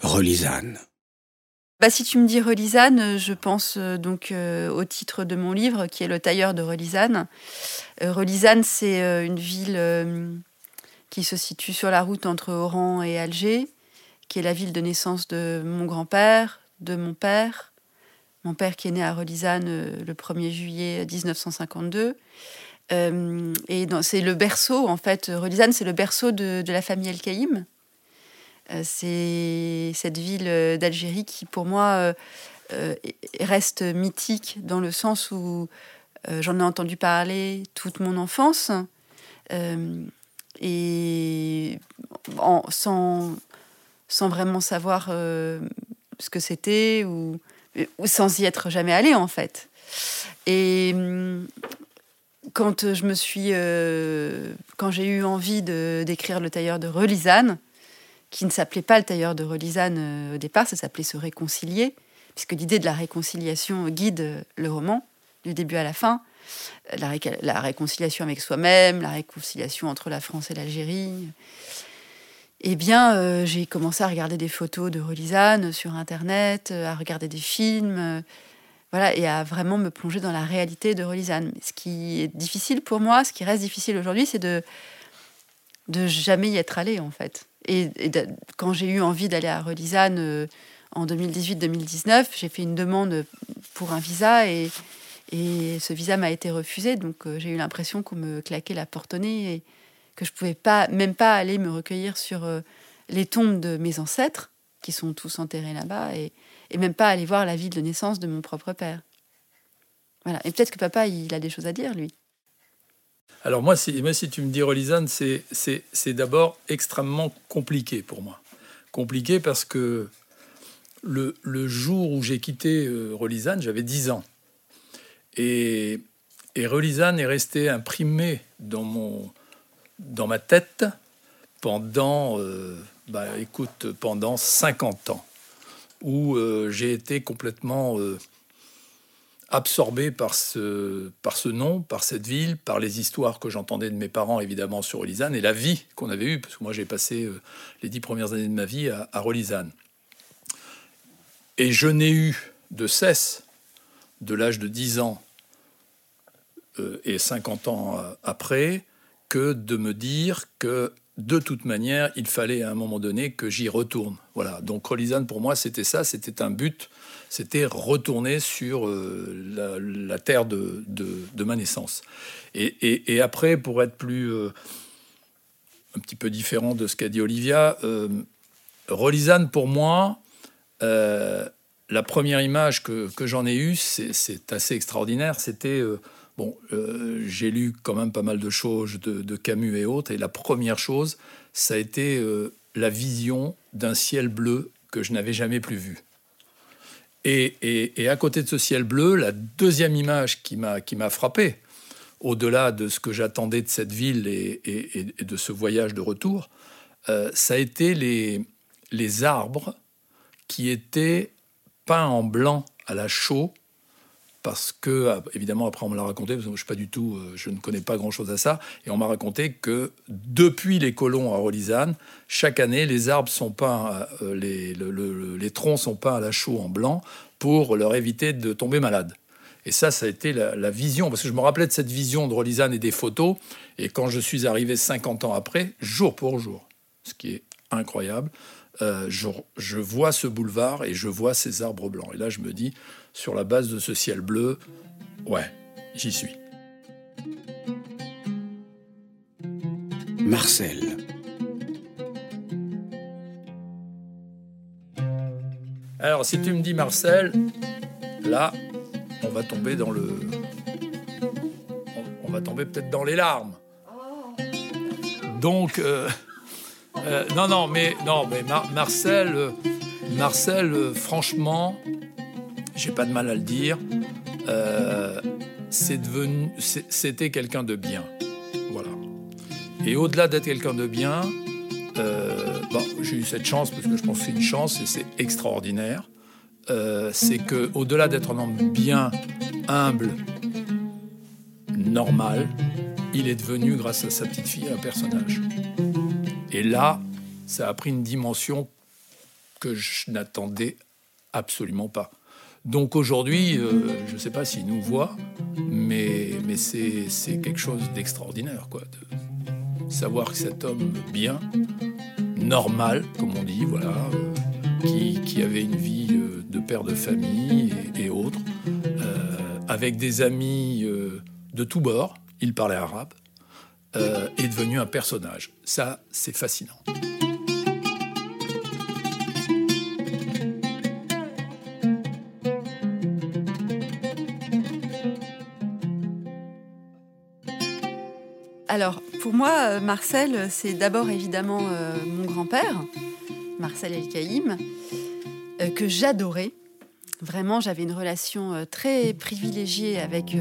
Relisane. Bah, si tu me dis Relisane, je pense euh, donc euh, au titre de mon livre qui est Le tailleur de Relisane. Euh, Relisane, c'est une ville qui se situe sur la route entre Oran et Alger, qui est la ville de naissance de mon grand-père, de mon père. Mon père qui est né à Relisane le 1er juillet 1952. et c'est le berceau, en fait, Relisane, c'est le berceau de, de la famille El Kaïm. Euh, c'est cette ville euh, d'Algérie qui, pour moi, euh, reste mythique dans le sens où j'en ai entendu parler toute mon enfance. et sans, vraiment savoir ce que c'était ou, sans y être jamais allé en fait. Et quand je me suis, quand j'ai eu envie de d'écrire le tailleur de Relisane, qui ne s'appelait pas le tailleur de Relisane euh, au départ, ça s'appelait se réconcilier, puisque l'idée de la réconciliation guide euh, le roman, du début à la fin. La, la réconciliation avec soi-même, la réconciliation entre la France et l'Algérie. Eh bien, euh, j'ai commencé à regarder des photos de Relisane sur Internet, à regarder des films, voilà, et à vraiment me plonger dans la réalité de Relisane. Ce qui est difficile pour moi, ce qui reste difficile aujourd'hui, c'est de de jamais y être allé en fait. Et, quand j'ai eu envie d'aller à Relisane euh, en 2018-2019, j'ai fait une demande pour un visa et, ce visa m'a été refusé. Donc euh, j'ai eu l'impression qu'on me claquait la porte au nez et que je pouvais pas, même pas aller me recueillir sur euh, les tombes de mes ancêtres qui sont tous enterrés là-bas et, et, même pas aller voir la ville de naissance de mon propre père. Voilà. Et peut-être que papa, il a des choses à dire, lui. Alors moi si, moi, si tu me dis Relisane, c'est d'abord extrêmement compliqué pour moi. Compliqué parce que le, jour où j'ai quitté euh, j'avais 10 ans. Et, et est resté imprimé dans, ma tête pendant, euh, bah, écoute, pendant 50 ans, où euh, j'ai été complètement absorbé par ce, par ce nom, par cette ville, par les histoires que j'entendais de mes parents, évidemment, sur Relisane, et la vie qu'on avait eue, parce que moi j'ai passé euh, les dix premières années de ma vie à, à. Et je n'ai eu de cesse, de l'âge de 10 ans euh, et 50 ans euh, après, que de me dire que de toute manière, il fallait à un moment donné que j'y retourne. Voilà. Donc Relisane, pour moi, c'était ça, c'était un but c'était retourner sur euh, la, terre de, ma naissance. Et, après, pour être plus euh, un petit peu différent de ce qu'a dit Olivia, euh, pour moi, la première image que, j'en ai eue, c'est assez extraordinaire. C'était bon, j'ai lu quand même pas mal de choses de, Camus et autres, et la première chose, ça a été la vision d'un ciel bleu que je n'avais jamais plus vu. Et, à côté de ce ciel bleu, la deuxième image qui m'a frappé, au-delà de ce que j'attendais de cette ville et, de ce voyage de retour, euh, ça a été les, les arbres qui étaient peints en blanc à la chaux parce que, ah, évidemment, après on me l'a raconté, parce que je, suis pas du tout, euh, je ne connais pas grand-chose à ça, et on m'a raconté que depuis les colons à Rolisane, chaque année, les arbres sont peints, euh, les, les troncs sont peints à la chaux en blanc pour leur éviter de tomber malade. Et ça, ça a été la, vision, parce que je me rappelais de cette vision de Rolisane et des photos, et quand je suis arrivé 50 ans après, jour pour jour, ce qui est incroyable, euh, je, je vois ce boulevard et je vois ces arbres blancs. Et là, je me dis, sur la base de ce ciel bleu, ouais, j'y suis. Marcel. Alors, si tu me dis Marcel, là, on va tomber dans le. On va tomber peut-être dans les larmes. Donc, euh, euh, non, non, mais non, mais Marcel, euh, Marcel, franchement, j'ai pas de mal à le dire, euh, c'était quelqu'un de bien. Voilà. Et au-delà d'être quelqu'un de bien, euh, j'ai eu cette chance parce que je pense que c'est une chance et c'est extraordinaire. Euh, c'est que au-delà d'être un homme bien, humble, normal, il est devenu, grâce à sa petite fille, un personnage. Et là, ça a pris une dimension que je n'attendais absolument pas. Donc aujourd'hui, euh, je ne sais pas s'il nous voit, mais, mais c'est quelque chose d'extraordinaire, quoi. De savoir que cet homme bien, normal, comme on dit, voilà, euh, qui, qui, avait une vie euh, de père de famille et, autres, avec des amis de tous bords, il parlait arabe, est devenu un personnage. Ça, c'est fascinant. Alors, pour moi, euh, Marcel, c'est d'abord évidemment euh, mon grand-père, Marcel El-Kaïm, euh, que j'adorais. Vraiment, j'avais une relation très privilégiée avec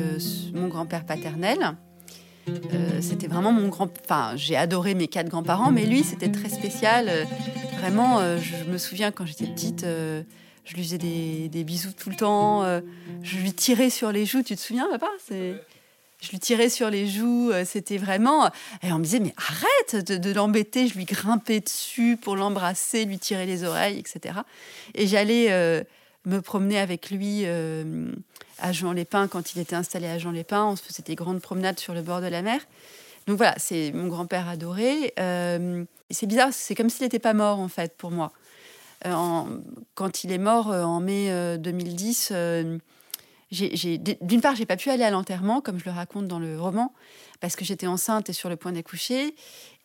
mon grand-père paternel. C'était vraiment mon grand. Enfin, j'ai adoré mes quatre grands-parents, mais lui, c'était très spécial. vraiment, je me souviens quand j'étais petite, je lui faisais des, des, bisous tout le temps. je lui tirais sur les joues. Tu te souviens, papa? C'est je lui tirais sur les joues, euh, c'était vraiment... Et on me disait, mais arrête de, l'embêter, je lui grimpais dessus pour l'embrasser, lui tirer les oreilles, etc. Et j'allais euh, me promener avec lui euh, à Jean-les-Pins quand il était installé à Jean-les-Pins. On se faisait des grandes promenades sur le bord de la mer. Donc voilà, c'est mon grand-père adoré. c'est bizarre, c'est comme s'il n'était pas mort en fait pour moi. quand il est mort en mai 2010 d'une part, j'ai pas pu aller à l'enterrement, comme je le raconte dans le roman, parce que j'étais enceinte et sur le point d'accoucher.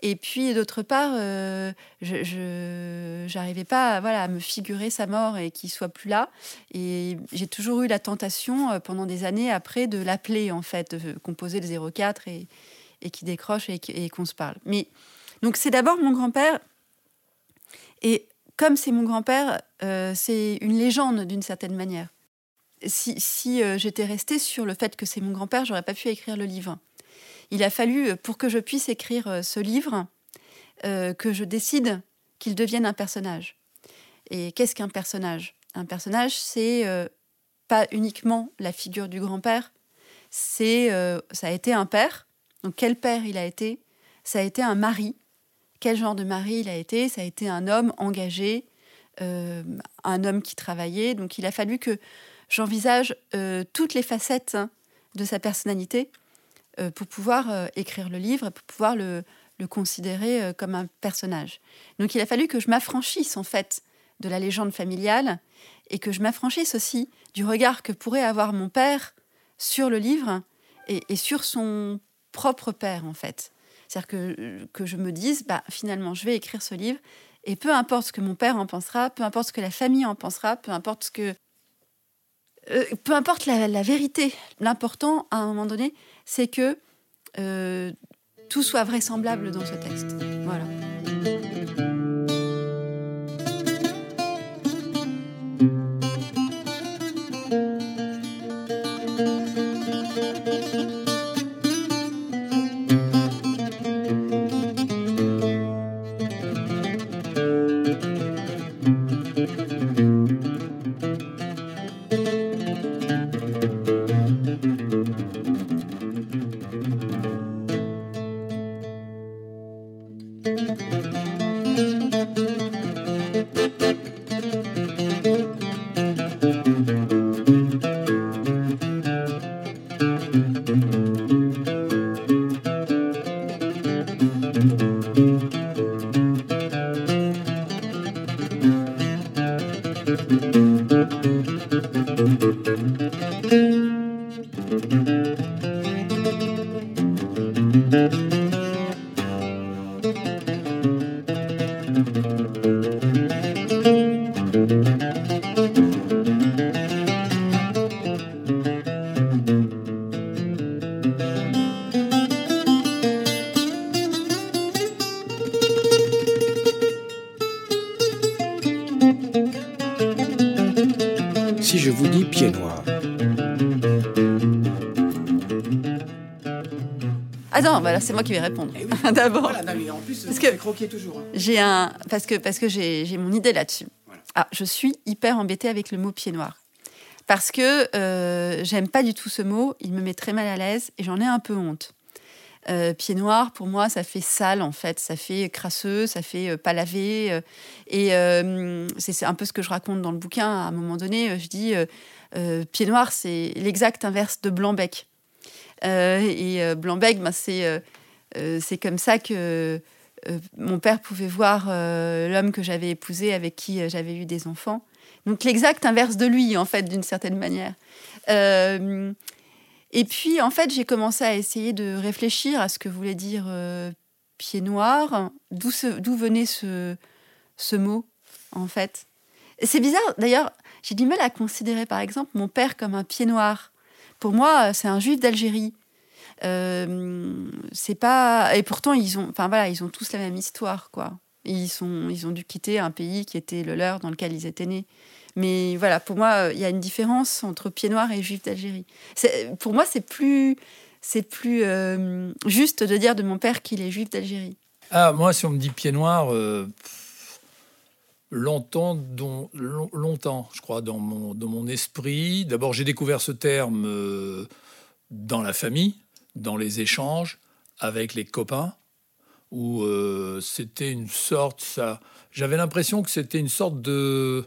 Et puis, d'autre part, euh, je n'arrivais pas voilà, à me figurer sa mort et qu'il soit plus là. Et j'ai toujours eu la tentation, euh, pendant des années après, de l'appeler, en fait, de composer le 04 et, et qui décroche et, qu'on se parle. Mais donc, c'est d'abord mon grand-père. Et comme c'est mon grand-père, euh, c'est une légende d'une certaine manière si, euh, j'étais restée sur le fait que c'est mon grand-père, j'aurais pas pu écrire le livre. Il a fallu, euh, pour que je puisse écrire euh, ce livre, que je décide qu'il devienne un personnage. Et qu'est-ce qu'un personnage? Un personnage, c'est pas uniquement la figure du grand-père, c'est ça a été un père. Donc quel père il a été? Ça a été un mari. Quel genre de mari il a été? Ça a été un homme engagé, un homme qui travaillait. Donc il a fallu que j'envisage euh, toutes les facettes de sa personnalité euh, pour pouvoir euh, écrire le livre, pour pouvoir le, considérer comme un personnage. Donc il a fallu que je m'affranchisse en fait de la légende familiale et que je m'affranchisse aussi du regard que pourrait avoir mon père sur le livre et, sur son propre père en fait. C'est-à-dire que, que je me dise, bah, finalement, je vais écrire ce livre et peu importe ce que mon père en pensera, peu importe ce que la famille en pensera, peu importe ce que euh, peu importe la, vérité, l'important à un moment donné, c'est que euh, tout soit vraisemblable dans ce texte. Voilà. Attends, voilà, c'est moi qui vais répondre. Eh D'abord. Voilà, non, mais en plus, Parce parce que- croquer toujours. hein. J'ai un parce que parce que j'ai mon idée là-dessus. Voilà. Ah, je suis hyper embêtée avec le mot pied noir parce que euh, j'aime pas du tout ce mot. Il me met très mal à l'aise et j'en ai un peu honte. Euh, pied noir, pour moi, ça fait sale en fait, ça fait crasseux, ça fait euh, pas lavé. euh, et euh, c'est un peu ce que je raconte dans le bouquin. À un moment donné, euh, je dis euh, euh, pied noir, c'est l'exact inverse de blanc-bec. Euh, et euh, blanc-bec, ben, c'est euh, euh, c'est comme ça que euh, mon père pouvait voir euh, l'homme que j'avais épousé, avec qui euh, j'avais eu des enfants. Donc l'exact inverse de lui, en fait, d'une certaine manière. Euh, et puis, en fait, j'ai commencé à essayer de réfléchir à ce que voulait dire euh, pied noir, d'où venait ce, ce mot, en fait? C'est bizarre, d'ailleurs, j'ai du mal à considérer, par exemple, mon père comme un pied noir. Pour moi, c'est un juif d'Algérie. Euh, c'est pas et pourtant ils ont enfin voilà ils ont tous la même histoire quoi. Ils sont ils ont dû quitter un pays qui était le leur dans lequel ils étaient nés. Mais voilà pour moi euh, il y a une différence entre pied noir et juif d'Algérie. Pour moi c'est plus c'est plus euh, juste de dire de mon père qu'il est juif d'Algérie. Ah, moi, si on me dit pied noir, euh, pff, longtemps, longtemps, je crois, dans mon, dans mon esprit. D'abord, j'ai découvert ce terme euh, dans la famille, dans les échanges avec les copains, où euh, c'était une sorte, ça, j'avais l'impression que c'était une sorte de,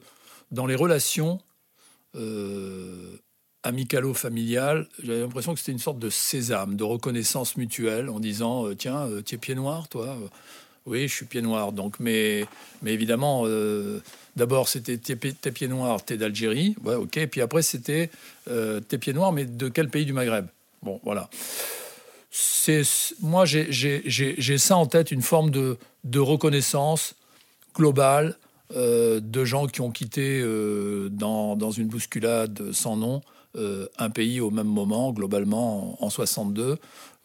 dans les relations euh, amicalo-familiales, j'avais l'impression que c'était une sorte de sésame, de reconnaissance mutuelle, en disant tiens, tu es pied noir, toi Oui, je suis pied noir. Donc, mais, évidemment, euh, d'abord c'était t'es pi- t'es pied noir, t'es d'Algérie, ouais. Puis après c'était euh, t'es pied noir, mais de quel pays du Maghreb? Bon, voilà. C'est moi j'ai- ça en tête, une forme de, reconnaissance globale euh, de gens qui ont quitté dans, une bousculade sans nom un pays au même moment, globalement en, en 62,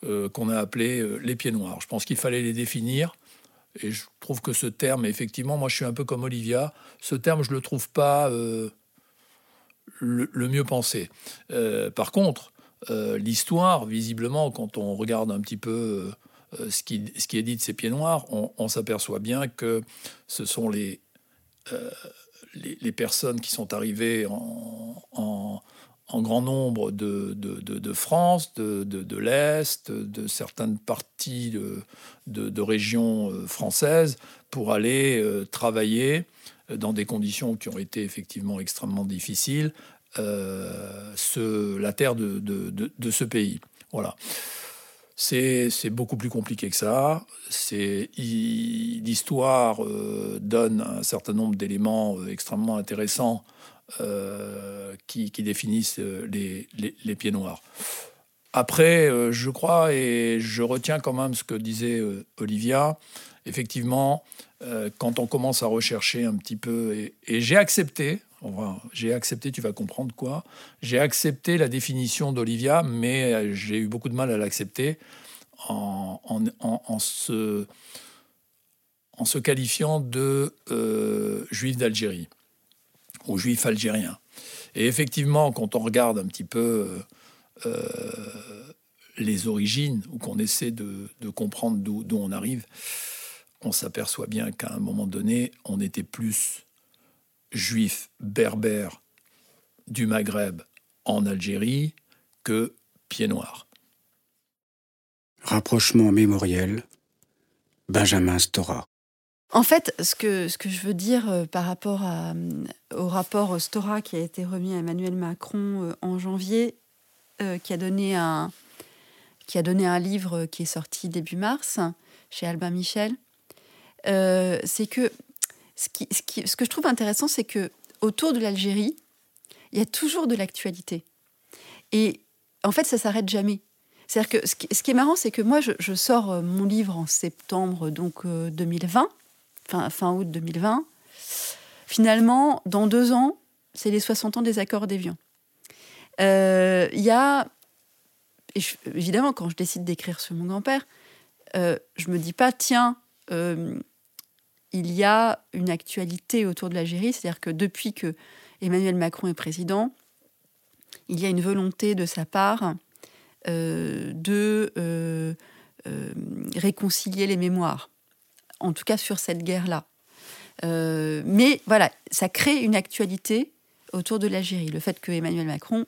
euh, qu'on a appelé les pieds noirs. Je pense qu'il fallait les définir. Et je trouve que ce terme, effectivement, moi je suis un peu comme Olivia, ce terme, je ne le trouve pas euh, le, mieux pensé. Euh, par contre, euh, l'histoire, visiblement, quand on regarde un petit peu ce, qui, est dit de ces pieds noirs, on, s'aperçoit bien que ce sont les, les, personnes qui sont arrivées en- en grand nombre de, de, de- France, de, l'Est, de certaines parties de, régions euh, françaises pour aller euh, travailler euh, dans des conditions qui ont été effectivement extrêmement difficiles, ce- la terre de, ce pays. Voilà. C'est beaucoup plus compliqué que ça. L'histoire donne un certain nombre d'éléments extrêmement intéressants euh, qui, définissent euh, les, les- pieds noirs. Après, euh, je crois, et je retiens quand même ce que disait Olivia, effectivement, quand on commence à rechercher un petit peu, et, j'ai accepté, va- j'ai accepté, tu vas comprendre quoi, j'ai accepté la définition d'Olivia, mais j'ai eu beaucoup de mal à l'accepter en, en, en- se, en se qualifiant de juif d'Algérie ou juif algérien. Et effectivement, quand on regarde un petit peu euh, euh, les origines, ou qu'on essaie de, de comprendre d'où on arrive, on s'aperçoit bien qu'à un moment donné, on était plus juif berbère du Maghreb en Algérie que pied noir. Rapprochement mémoriel. Benjamin Stora. En fait, ce que, je veux dire euh, par rapport euh, au rapport Stora qui a été remis à Emmanuel Macron euh, en janvier, qui, a donné un, qui a donné un livre qui est sorti début mars chez Albin Michel, c'est que ce, que je trouve intéressant, c'est que autour de l'Algérie, il y a toujours de l'actualité. Et en fait, ça s'arrête jamais. C'est-à-dire que ce qui, est marrant, c'est que moi, je, je sors mon livre en septembre donc euh, 2020, fin, août 2020. Finalement, dans deux ans, c'est les 60 ans des accords d'Évian. Euh, Il y a, et évidemment, quand je décide d'écrire sur mon grand-père, euh, je me dis pas, tiens, euh, il y a une actualité autour de l'Algérie, c'est-à-dire que depuis que Emmanuel Macron est président, il y a une volonté de sa part euh, de euh, réconcilier les mémoires, en tout cas sur cette guerre-là. mais voilà, ça crée une actualité autour de l'Algérie. Le fait que Emmanuel Macron,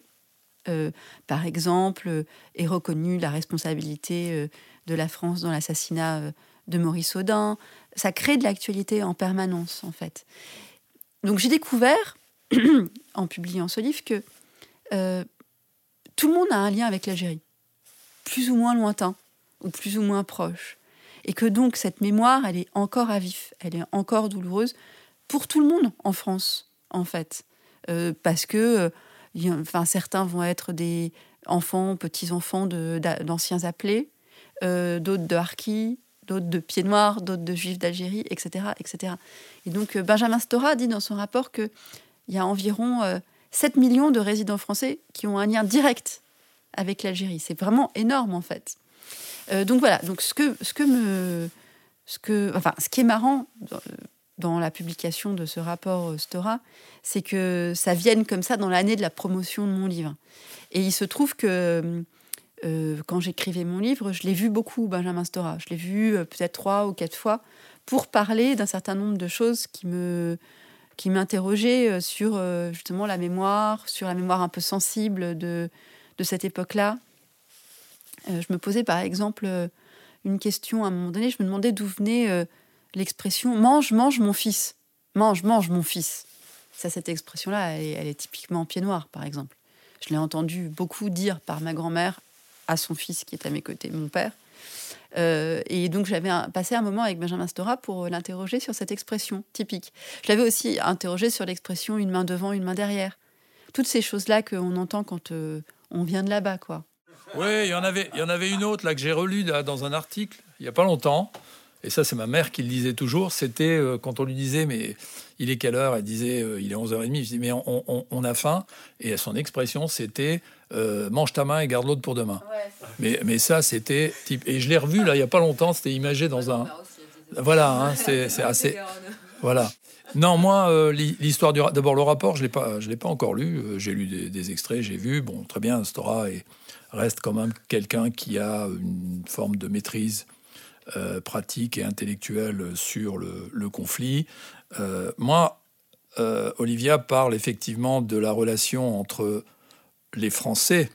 par exemple, ait reconnu la responsabilité de la France dans l'assassinat de Maurice Audin, ça crée de l'actualité en permanence, en fait. Donc j'ai découvert, en publiant ce livre, que euh, tout le monde a un lien avec l'Algérie, plus ou moins lointain, ou plus ou moins proche. Et que donc cette mémoire, elle est encore à vif, elle est encore douloureuse pour tout le monde en France, en fait. Euh, parce que euh, enfin, certains vont être des enfants, petits-enfants d'anciens appelés, d'autres de harkis, d'autres de pieds noirs, d'autres de juifs d'Algérie, etc., etc. Et donc euh, Benjamin Stora dit dans son rapport qu'il y a environ 7 euh, millions de résidents français qui ont un lien direct avec l'Algérie. C'est vraiment énorme en fait. Euh, donc voilà, donc ce que, ce que me... Ce, que, enfin, ce qui est marrant dans, la publication de ce rapport Stora, c'est que ça vienne comme ça dans l'année de la promotion de mon livre. Et il se trouve que euh, quand j'écrivais mon livre, je l'ai vu beaucoup, Benjamin Stora. Je l'ai vu euh, peut-être trois ou quatre fois pour parler d'un certain nombre de choses qui me qui m'interrogeaient euh, sur justement la mémoire, sur la mémoire un peu sensible de, de cette époque-là. Je me posais par exemple une question à un moment donné, je me demandais d'où venait l'expression mange, mange mon fils. Mange, mange mon fils. Ça, cette expression-là, elle, est typiquement pied noir, par exemple. Je l'ai entendu beaucoup dire par ma grand-mère à son fils qui est à mes côtés, mon père. Euh, et donc j'avais passé un moment avec Benjamin Stora pour l'interroger sur cette expression typique. Je l'avais aussi interrogé sur l'expression une main devant, une main derrière. Toutes ces choses-là qu'on entend quand euh, on vient de là-bas, quoi. Oui, il y en avait, il y en avait une autre là que j'ai relue dans un article il y a pas longtemps. Et ça, c'est ma mère qui le disait toujours. C'était euh, quand on lui disait, mais il est quelle heure? Elle disait, il est 11h30. Je dis, mais on, on a faim. Et son expression, c'était euh, mange ta main et garde l'autre pour demain. mais, mais ça, c'était type. Et je l'ai revu là il y a pas longtemps. C'était imagé dans un. Voilà, hein, c'est assez. Voilà. Non, moi, euh, l'histoire du. D'abord, le rapport, je je l'ai pas encore lu. Euh, j'ai lu des, extraits, j'ai vu. Bon, très bien, Stora et reste quand même quelqu'un qui a une forme de maîtrise pratique et intellectuelle sur le, conflit. moi, Olivia parle effectivement de la relation entre les Français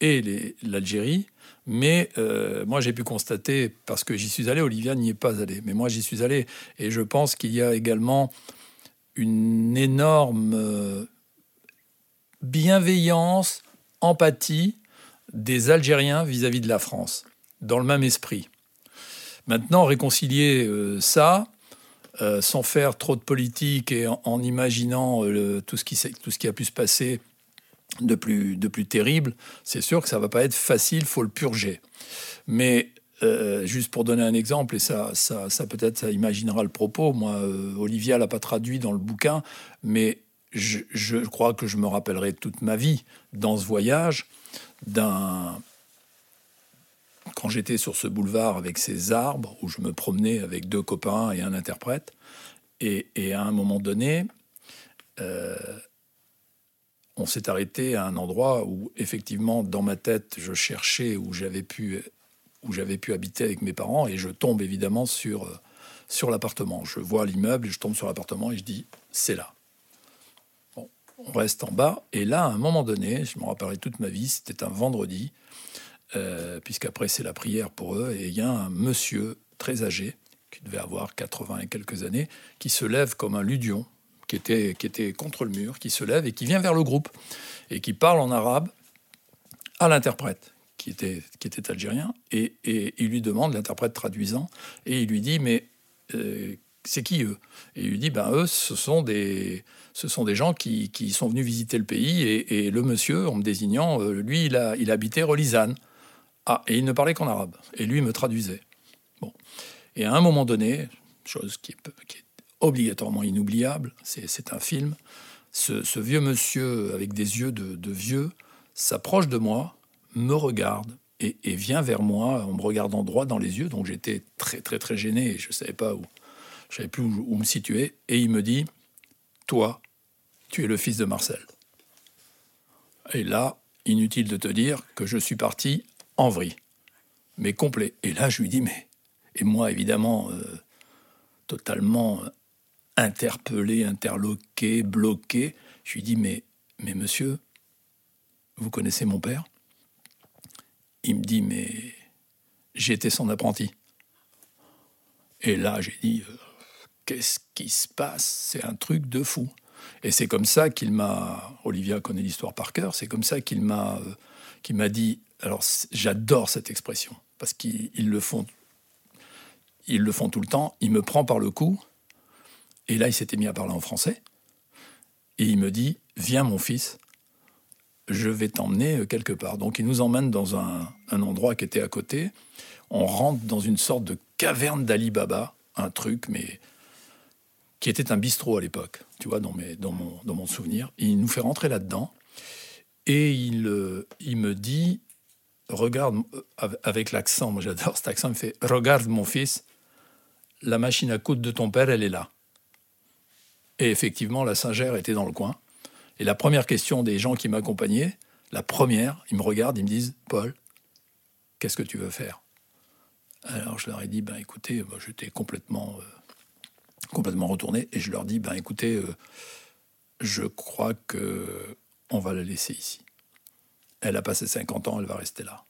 et l'Algérie. Mais euh, moi, j'ai pu constater, parce que j'y suis allé, Olivia n'y est pas allée, mais moi, j'y suis allé, et je pense qu'il y a également une énorme euh, bienveillance, empathie des Algériens vis-à-vis de la France, dans le même esprit. Maintenant, réconcilier euh, ça, sans faire trop de politique et en, imaginant tout, ce qui, tout ce qui a pu se passer de plus, terrible, c'est sûr que ça va pas être facile, faut le purger. Mais euh, juste pour donner un exemple, et ça, peut-être imaginera le propos. Moi, euh, Olivia l'a pas traduit dans le bouquin, mais je, je, crois que je me rappellerai toute ma vie dans ce voyage quand j'étais sur ce boulevard avec ces arbres où je me promenais avec deux copains et un interprète, et, à un moment donné. Euh, on s'est arrêté à un endroit où, effectivement, dans ma tête, je cherchais où j'avais pu, où j'avais pu habiter avec mes parents, et je tombe évidemment sur, euh, sur l'appartement. Je vois l'immeuble, je tombe sur l'appartement, et je dis, c'est là. On reste en bas, et là, à un moment donné, je me rappellerai toute ma vie, c'était un vendredi, euh, puisqu'après c'est la prière pour eux, et il y a un monsieur très âgé, qui devait avoir 80 et quelques années, qui se lève comme un ludion, qui était, qui était contre le mur, qui se lève et qui vient vers le groupe et qui parle en arabe à l'interprète, qui était, qui était algérien, et, et il lui demande, l'interprète traduisant, et il lui dit, mais euh, c'est qui eux? Et il lui dit, ben eux, ce sont des, ce sont des gens qui, qui sont venus visiter le pays, et, et, le monsieur, en me désignant, euh, lui, il, a, il habitait Rolisane. Ah, et il ne parlait qu'en arabe, et lui me traduisait. Bon. Et à un moment donné, chose qui est, obligatoirement inoubliable. C'est un film. Ce, vieux monsieur avec des yeux de, vieux s'approche de moi, me regarde et, vient vers moi en me regardant droit dans les yeux. Donc j'étais très très très gêné et je ne savais pas où, je savais plus où, me situer. Et il me dit, toi, tu es le fils de Marcel. Et là, inutile de te dire que je suis parti en vrille. mais complet. Et là, je lui dis, mais. Et moi, évidemment, euh, totalement interpellé, interloqué, bloqué, je lui dis, mais, mais monsieur, vous connaissez mon père? Il me dit, mais j'étais son apprenti. Et là, j'ai dit, euh, qu'est-ce qui se passe? C'est un truc de fou. Et c'est comme ça qu'il m'a, Olivia connaît l'histoire par cœur, c'est comme ça qu'il m'a, dit, alors j'adore cette expression, parce qu'ils le font, ils le font tout le temps, il me prend par le cou, et là il s'était mis à parler en français, et il me dit, viens mon fils, je vais t'emmener quelque part. Donc il nous emmène dans un, un endroit qui était à côté, on rentre dans une sorte de caverne d'Ali Baba, un truc, mais qui était un bistrot à l'époque, tu vois, dans, mes, dans, mon, dans mon souvenir. Il nous fait rentrer là-dedans et il, euh, il me dit, regarde, euh, avec l'accent, moi j'adore cet accent, il me fait, regarde mon fils, la machine à coudre de ton père, elle est là. Et effectivement, la Singère était dans le coin. Et la première question des gens qui m'accompagnaient, la première, ils me regardent, ils me disent, Paul, qu'est-ce que tu veux faire? Alors je leur ai dit, ben écoutez, j'étais complètement... Euh, complètement retourné et je leur dis ben écoutez, euh, je crois que on va la laisser ici. Elle a passé 50 ans, elle va rester là.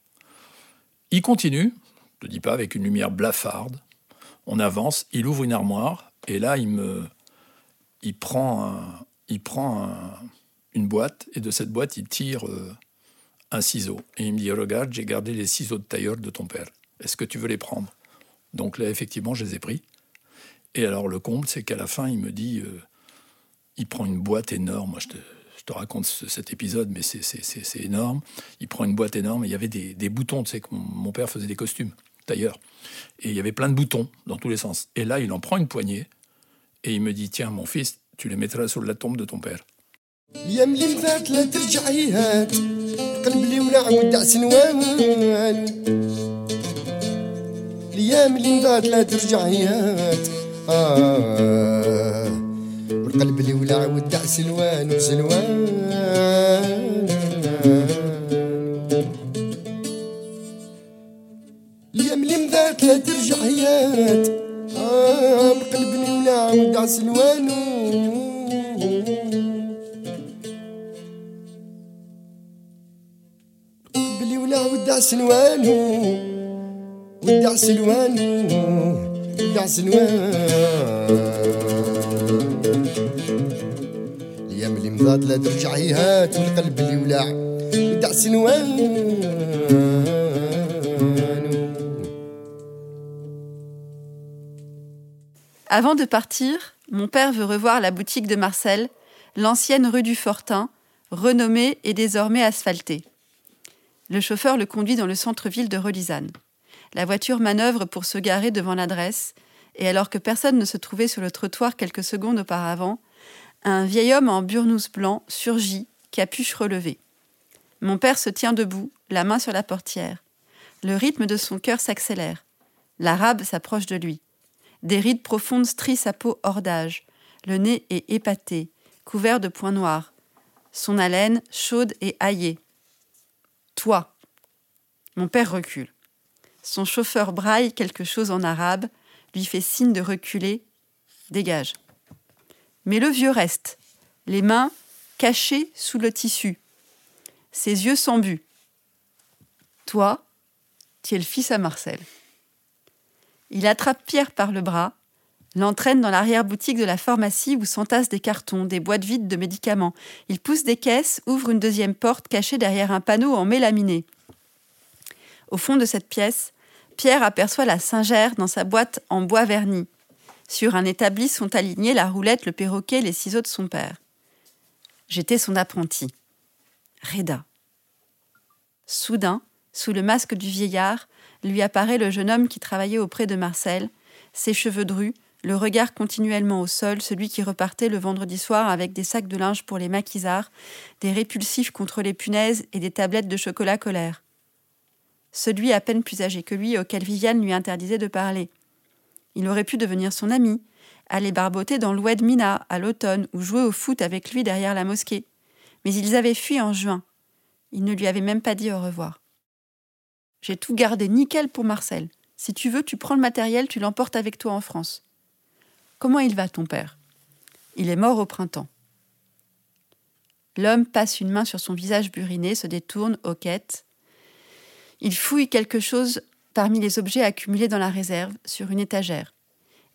Il continue, je ne dis pas avec une lumière blafarde. On avance, il ouvre une armoire et là il me, il prend, il prend une boîte et de cette boîte il tire euh, un ciseau et il me dit regarde j'ai gardé les ciseaux de tailleur de ton père. Est-ce que tu veux les prendre? Donc là effectivement je les ai pris. Et alors le comble, c'est qu'à la fin, il me dit, euh, il prend une boîte énorme. Moi, je te, raconte cet épisode, mais c'est énorme. Il prend une boîte énorme il y avait des, boutons. Tu sais que mon, père faisait des costumes, d'ailleurs. Et il y avait plein de boutons dans tous les sens. Et là, il en prend une poignée et il me dit, tiens, mon fils, tu les mettras sur la tombe de ton père. آه والقلب اللي ولع ودع سلوان وسلوان اليوم اللي مذات لا ترجع هيات آه بقلب اللي ولع ودع سلوان القلب اللي ولع ودع سلوان ودع سلوان Avant de partir, mon père veut revoir la boutique de Marcel, l'ancienne rue du Fortin, renommée et désormais asphaltée. Le chauffeur le conduit dans le centre-ville de Relisane. La voiture manœuvre pour se garer devant l'adresse, et alors que personne ne se trouvait sur le trottoir quelques secondes auparavant, un vieil homme en burnous blanc surgit, capuche relevée. Mon père se tient debout, la main sur la portière. Le rythme de son cœur s'accélère. L'arabe s'approche de lui. Des rides profondes strient sa peau hors d'âge. Le nez est épaté, couvert de points noirs. Son haleine chaude et haillée. Toi. Mon père recule. Son chauffeur braille quelque chose en arabe, lui fait signe de reculer. Dégage. Mais le vieux reste, les mains cachées sous le tissu, ses yeux sans but. Toi, tu es le fils à Marcel. Il attrape Pierre par le bras, l'entraîne dans l'arrière-boutique de la pharmacie où s'entassent des cartons, des boîtes vides de médicaments. Il pousse des caisses, ouvre une deuxième porte cachée derrière un panneau en mélaminé. Au fond de cette pièce, Pierre aperçoit la singère dans sa boîte en bois verni. Sur un établi sont alignés la roulette, le perroquet, les ciseaux de son père. J'étais son apprenti. Reda. Soudain, sous le masque du vieillard, lui apparaît le jeune homme qui travaillait auprès de Marcel, ses cheveux drus, le regard continuellement au sol, celui qui repartait le vendredi soir avec des sacs de linge pour les maquisards, des répulsifs contre les punaises et des tablettes de chocolat colère celui à peine plus âgé que lui auquel Viviane lui interdisait de parler. Il aurait pu devenir son ami, aller barboter dans l'Oued Mina à l'automne ou jouer au foot avec lui derrière la mosquée. Mais ils avaient fui en juin. Il ne lui avait même pas dit au revoir. J'ai tout gardé nickel pour Marcel. Si tu veux, tu prends le matériel, tu l'emportes avec toi en France. Comment il va, ton père? Il est mort au printemps. L'homme passe une main sur son visage buriné, se détourne, hoquette. Il fouille quelque chose parmi les objets accumulés dans la réserve, sur une étagère.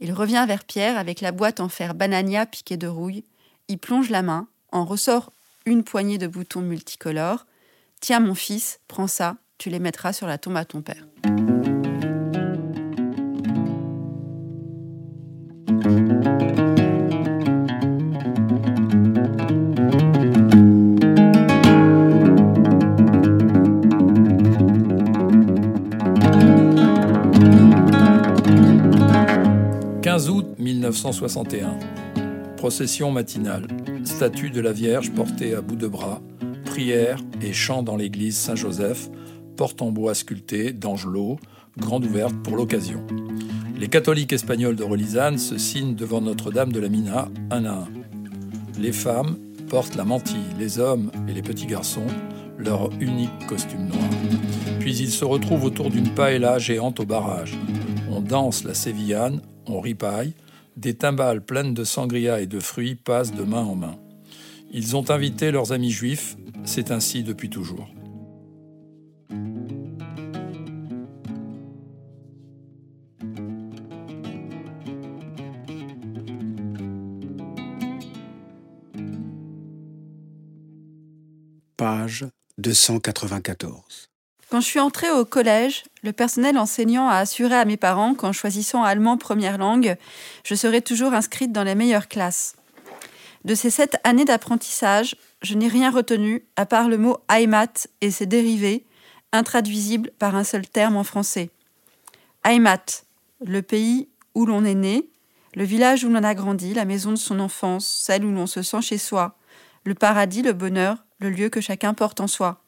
Il revient vers Pierre avec la boîte en fer banania piquée de rouille. Il plonge la main, en ressort une poignée de boutons multicolores. Tiens, mon fils, prends ça, tu les mettras sur la tombe à ton père. 1961. Procession matinale. Statue de la Vierge portée à bout de bras. Prière et chant dans l'église Saint-Joseph. Porte en bois sculptée d'Angelot, grande ouverte pour l'occasion. Les catholiques espagnols de Relisane se signent devant Notre-Dame de la Mina un à un. Les femmes portent la mantille, les hommes et les petits garçons leur unique costume noir. Puis ils se retrouvent autour d'une paella géante au barrage. On danse la sévillane on ripaille, des timbales pleines de sangria et de fruits passent de main en main. Ils ont invité leurs amis juifs, c'est ainsi depuis toujours. Page 294. Quand je suis entrée au collège, le personnel enseignant a assuré à mes parents qu'en choisissant allemand première langue, je serais toujours inscrite dans les meilleures classes. De ces sept années d'apprentissage, je n'ai rien retenu à part le mot Heimat et ses dérivés, intraduisibles par un seul terme en français. Heimat, le pays où l'on est né, le village où l'on a grandi, la maison de son enfance, celle où l'on se sent chez soi, le paradis, le bonheur, le lieu que chacun porte en soi.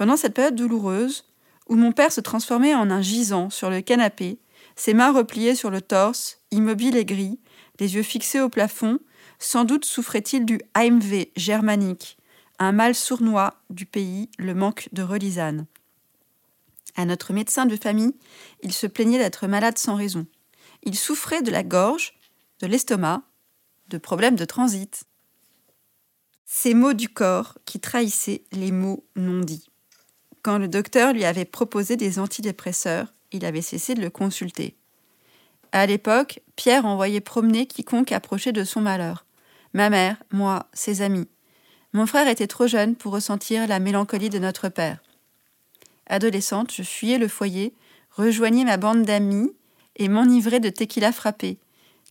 Pendant cette période douloureuse, où mon père se transformait en un gisant sur le canapé, ses mains repliées sur le torse, immobile et gris, les yeux fixés au plafond, sans doute souffrait-il du Heimweh germanique, un mal sournois du pays, le manque de relisane. À notre médecin de famille, il se plaignait d'être malade sans raison. Il souffrait de la gorge, de l'estomac, de problèmes de transit. Ces mots du corps qui trahissaient les mots non dits. Quand le docteur lui avait proposé des antidépresseurs, il avait cessé de le consulter. À l'époque, Pierre envoyait promener quiconque approchait de son malheur. Ma mère, moi, ses amis. Mon frère était trop jeune pour ressentir la mélancolie de notre père. Adolescente, je fuyais le foyer, rejoignais ma bande d'amis et m'enivrais de tequila frappé.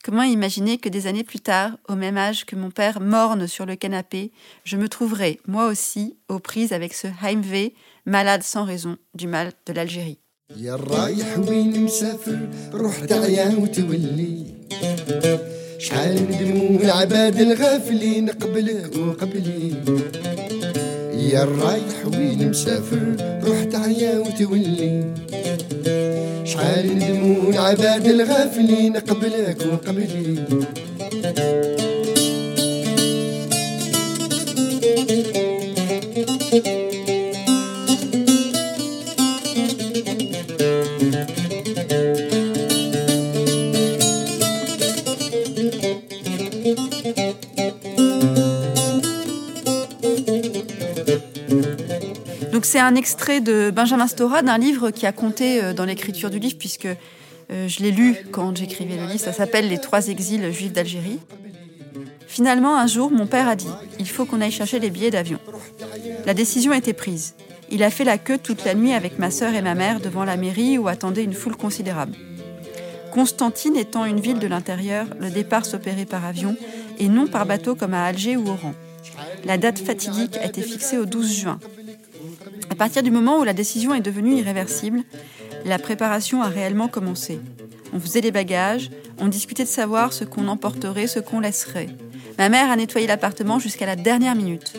Comment imaginer que des années plus tard, au même âge que mon père morne sur le canapé, je me trouverais, moi aussi, aux prises avec ce Heimweh, malade sans raison du mal de l'Algérie. شحال ندمون عباد الغافلين قبلك وقبلي. C'est un extrait de Benjamin Stora d'un livre qui a compté euh, dans l'écriture du livre puisque euh, je l'ai lu quand j'écrivais le livre. Ça s'appelle Les trois exils juifs d'Algérie. Finalement, un jour, mon père a dit il faut qu'on aille chercher les billets d'avion. La décision était prise. Il a fait la queue toute la nuit avec ma sœur et ma mère devant la mairie où attendait une foule considérable. Constantine étant une ville de l'intérieur, le départ s'opérait par avion et non par bateau comme à Alger ou Oran. La date fatidique a été fixée au 12 juin. À partir du moment où la décision est devenue irréversible, la préparation a réellement commencé. On faisait les bagages, on discutait de savoir ce qu'on emporterait, ce qu'on laisserait. Ma mère a nettoyé l'appartement jusqu'à la dernière minute.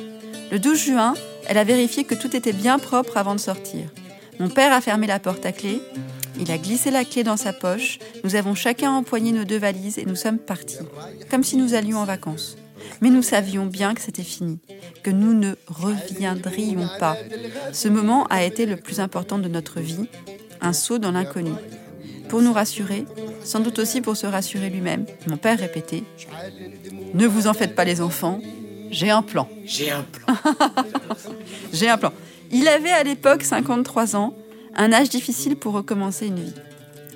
Le 12 juin, elle a vérifié que tout était bien propre avant de sortir. Mon père a fermé la porte à clé, il a glissé la clé dans sa poche, nous avons chacun empoigné nos deux valises et nous sommes partis, comme si nous allions en vacances. Mais nous savions bien que c'était fini, que nous ne reviendrions pas. Ce moment a été le plus important de notre vie, un saut dans l'inconnu. Pour nous rassurer, sans doute aussi pour se rassurer lui-même, mon père répétait Ne vous en faites pas les enfants, j'ai un plan. J'ai un plan. J'ai un plan. Il avait à l'époque 53 ans, un âge difficile pour recommencer une vie.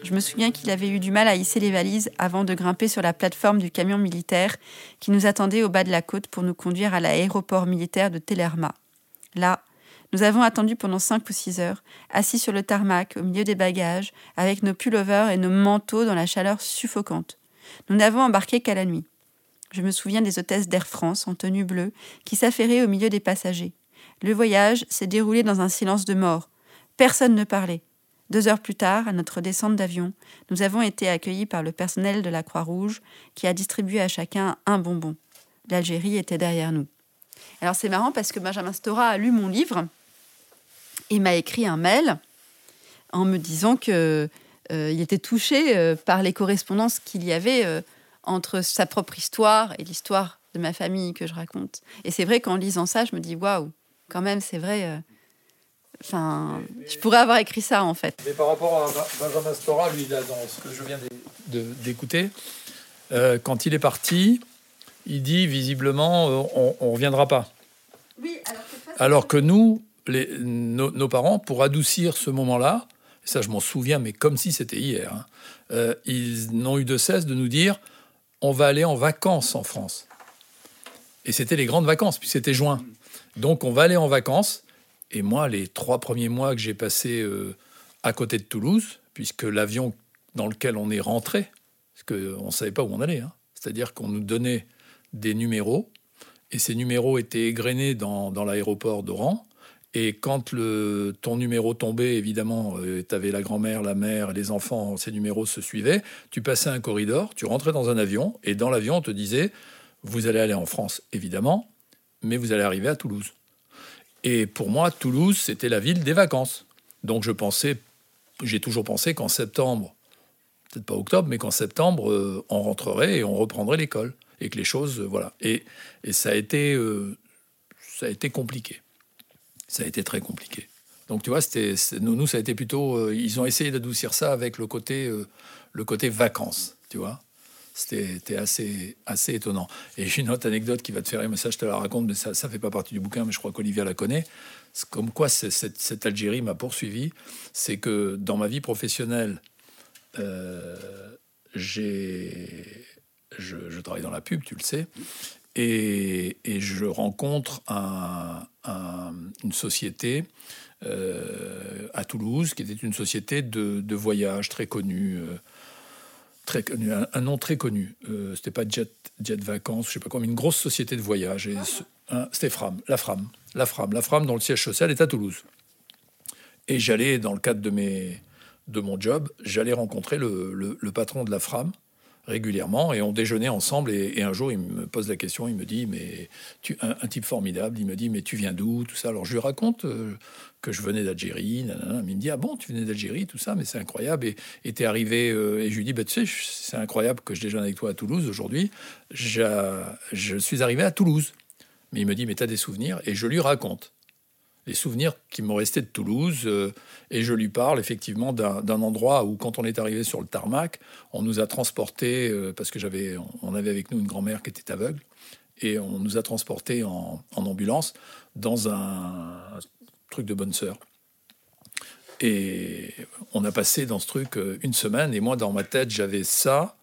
Je me souviens qu'il avait eu du mal à hisser les valises avant de grimper sur la plateforme du camion militaire qui nous attendait au bas de la côte pour nous conduire à l'aéroport militaire de Telerma. Là, nous avons attendu pendant cinq ou six heures, assis sur le tarmac, au milieu des bagages, avec nos pullovers et nos manteaux dans la chaleur suffocante. Nous n'avons embarqué qu'à la nuit. Je me souviens des hôtesses d'Air France en tenue bleue qui s'affairaient au milieu des passagers. Le voyage s'est déroulé dans un silence de mort. Personne ne parlait. Deux heures plus tard, à notre descente d'avion, nous avons été accueillis par le personnel de la Croix-Rouge qui a distribué à chacun un bonbon. L'Algérie était derrière nous. Alors c'est marrant parce que Benjamin Stora a lu mon livre et m'a écrit un mail en me disant que euh, il était touché euh, par les correspondances qu'il y avait euh, entre sa propre histoire et l'histoire de ma famille que je raconte. Et c'est vrai qu'en lisant ça, je me dis waouh, quand même, c'est vrai. Enfin, je pourrais avoir écrit ça en fait. Mais par rapport à Benjamin Stora, lui, là, dans ce que je viens d'écouter, euh, quand il est parti, il dit visiblement euh, on, on reviendra pas. Oui, alors que, Alors que nous, les, nos, nos parents, pour adoucir ce moment-là, ça je m'en souviens, mais comme si c'était hier, hein, euh, ils n'ont eu de cesse de nous dire on va aller en vacances en France. Et c'était les grandes vacances, puis c'était juin. Donc on va aller en vacances. Et moi, les trois premiers mois que j'ai passés euh, à côté de Toulouse, puisque l'avion dans lequel on est rentré, parce qu'on ne savait pas où on allait, hein, c'est-à-dire qu'on nous donnait des numéros, et ces numéros étaient égrenés dans, l'aéroport d'Oran. Et quand le, ton numéro tombait, évidemment, tu avais la grand-mère, la mère, les enfants, ces numéros se suivaient. Tu passais un corridor, tu rentrais dans un avion, et dans l'avion, on te disait, vous allez aller en France, évidemment, mais vous allez arriver à Toulouse. Et pour moi, Toulouse, c'était la ville des vacances. Donc je pensais, j'ai toujours pensé qu'en septembre, peut-être pas octobre, mais qu'en septembre, euh, on rentrerait et on reprendrait l'école. Et que les choses, euh, voilà. Et, et ça, a été, euh, ça a été compliqué. Ça a été très compliqué. Donc tu vois, c'était, nous, nous, ça a été plutôt... ils ont essayé d'adoucir ça avec le côté, le côté vacances, tu vois. C'était assez, étonnant. Et j'ai une autre anecdote qui va te faire rire, mais ça, je te la raconte, mais ça ne fait pas partie du bouquin, mais je crois qu'Olivia la connaît. Comme quoi cette, Algérie m'a poursuivi. C'est que dans ma vie professionnelle, euh, je, travaille dans la pub, tu le sais, et, je rencontre un- un- une société euh, à Toulouse, qui était une société de, de voyage très connue. euh, très connu, un, un nom très connu. Euh, c'était pas Jet, Jet Vacances, je sais pas quoi, mais une grosse société de voyage. Et ce- hein, c'était Fram, la Fram, la Fram, la Fram dont le siège social est à Toulouse. Et j'allais, dans le cadre de, mes, de mon job, j'allais rencontrer le, le- le patron de la Fram régulièrement et on déjeunait ensemble et, un jour il me pose la question, il me dit mais tu un, un type formidable, il me dit mais tu viens d'où tout ça? Alors je lui raconte euh, que je venais d'Algérie, il me dit ah bon tu venais d'Algérie tout ça mais c'est incroyable. Et t'es arrivé euh, et je lui dis bah tu sais c'est incroyable que je déjeune avec toi à Toulouse aujourd'hui, J'a- je suis arrivé à Toulouse. Mais il me dit mais t'as des souvenirs? Et je lui raconte les souvenirs qui m'ont resté de Toulouse. euh, et je lui parle effectivement d'un endroit où, quand on est arrivé sur le tarmac, on nous a transportés, euh, parce que j'avais, on avait avec nous une grand-mère qui était aveugle, et on nous a transportés en, ambulance dans un, truc de bonne sœur. Et on a passé dans ce truc euh, une semaine, et moi, dans ma tête, j'avais ça,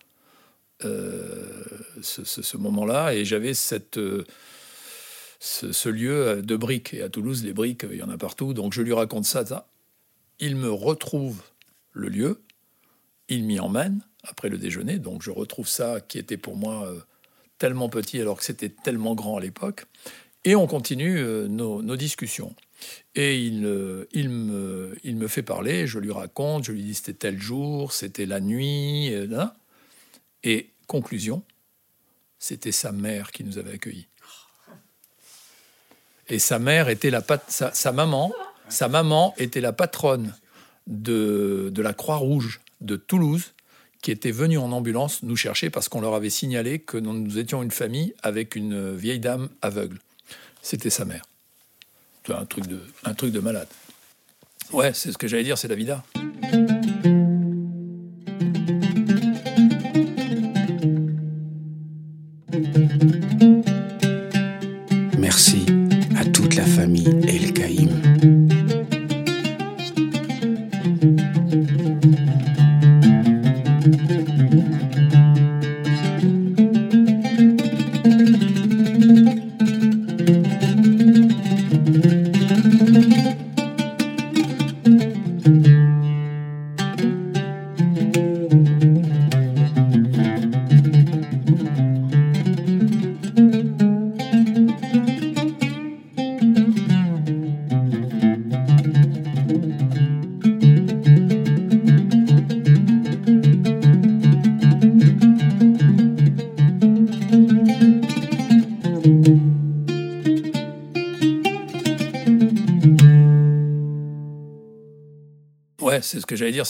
ce moment-là, et j'avais cette. Euh, ce, lieu de briques. Et à Toulouse, les briques, il y en a partout. Donc je lui raconte ça, ça. Il me retrouve le lieu, il m'y emmène après le déjeuner. Donc je retrouve ça qui était pour moi euh, tellement petit alors que c'était tellement grand à l'époque. Et on continue euh, nos, discussions. Et il, euh, il, me, il me fait parler, je lui raconte, je lui dis c'était tel jour, c'était la nuit. euh, là. Et conclusion, c'était sa mère qui nous avait accueillis. Et sa mère était la pat- sa, maman, sa maman était la patronne de, de la Croix-Rouge de Toulouse, qui étaient venus en ambulance nous chercher parce qu'on leur avait signalé que nous étions une famille avec une vieille dame aveugle. C'était sa mère. Un truc de, un truc de malade. Ouais, c'est ce que j'allais dire, c'est la vida.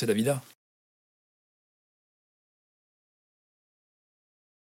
C'est ce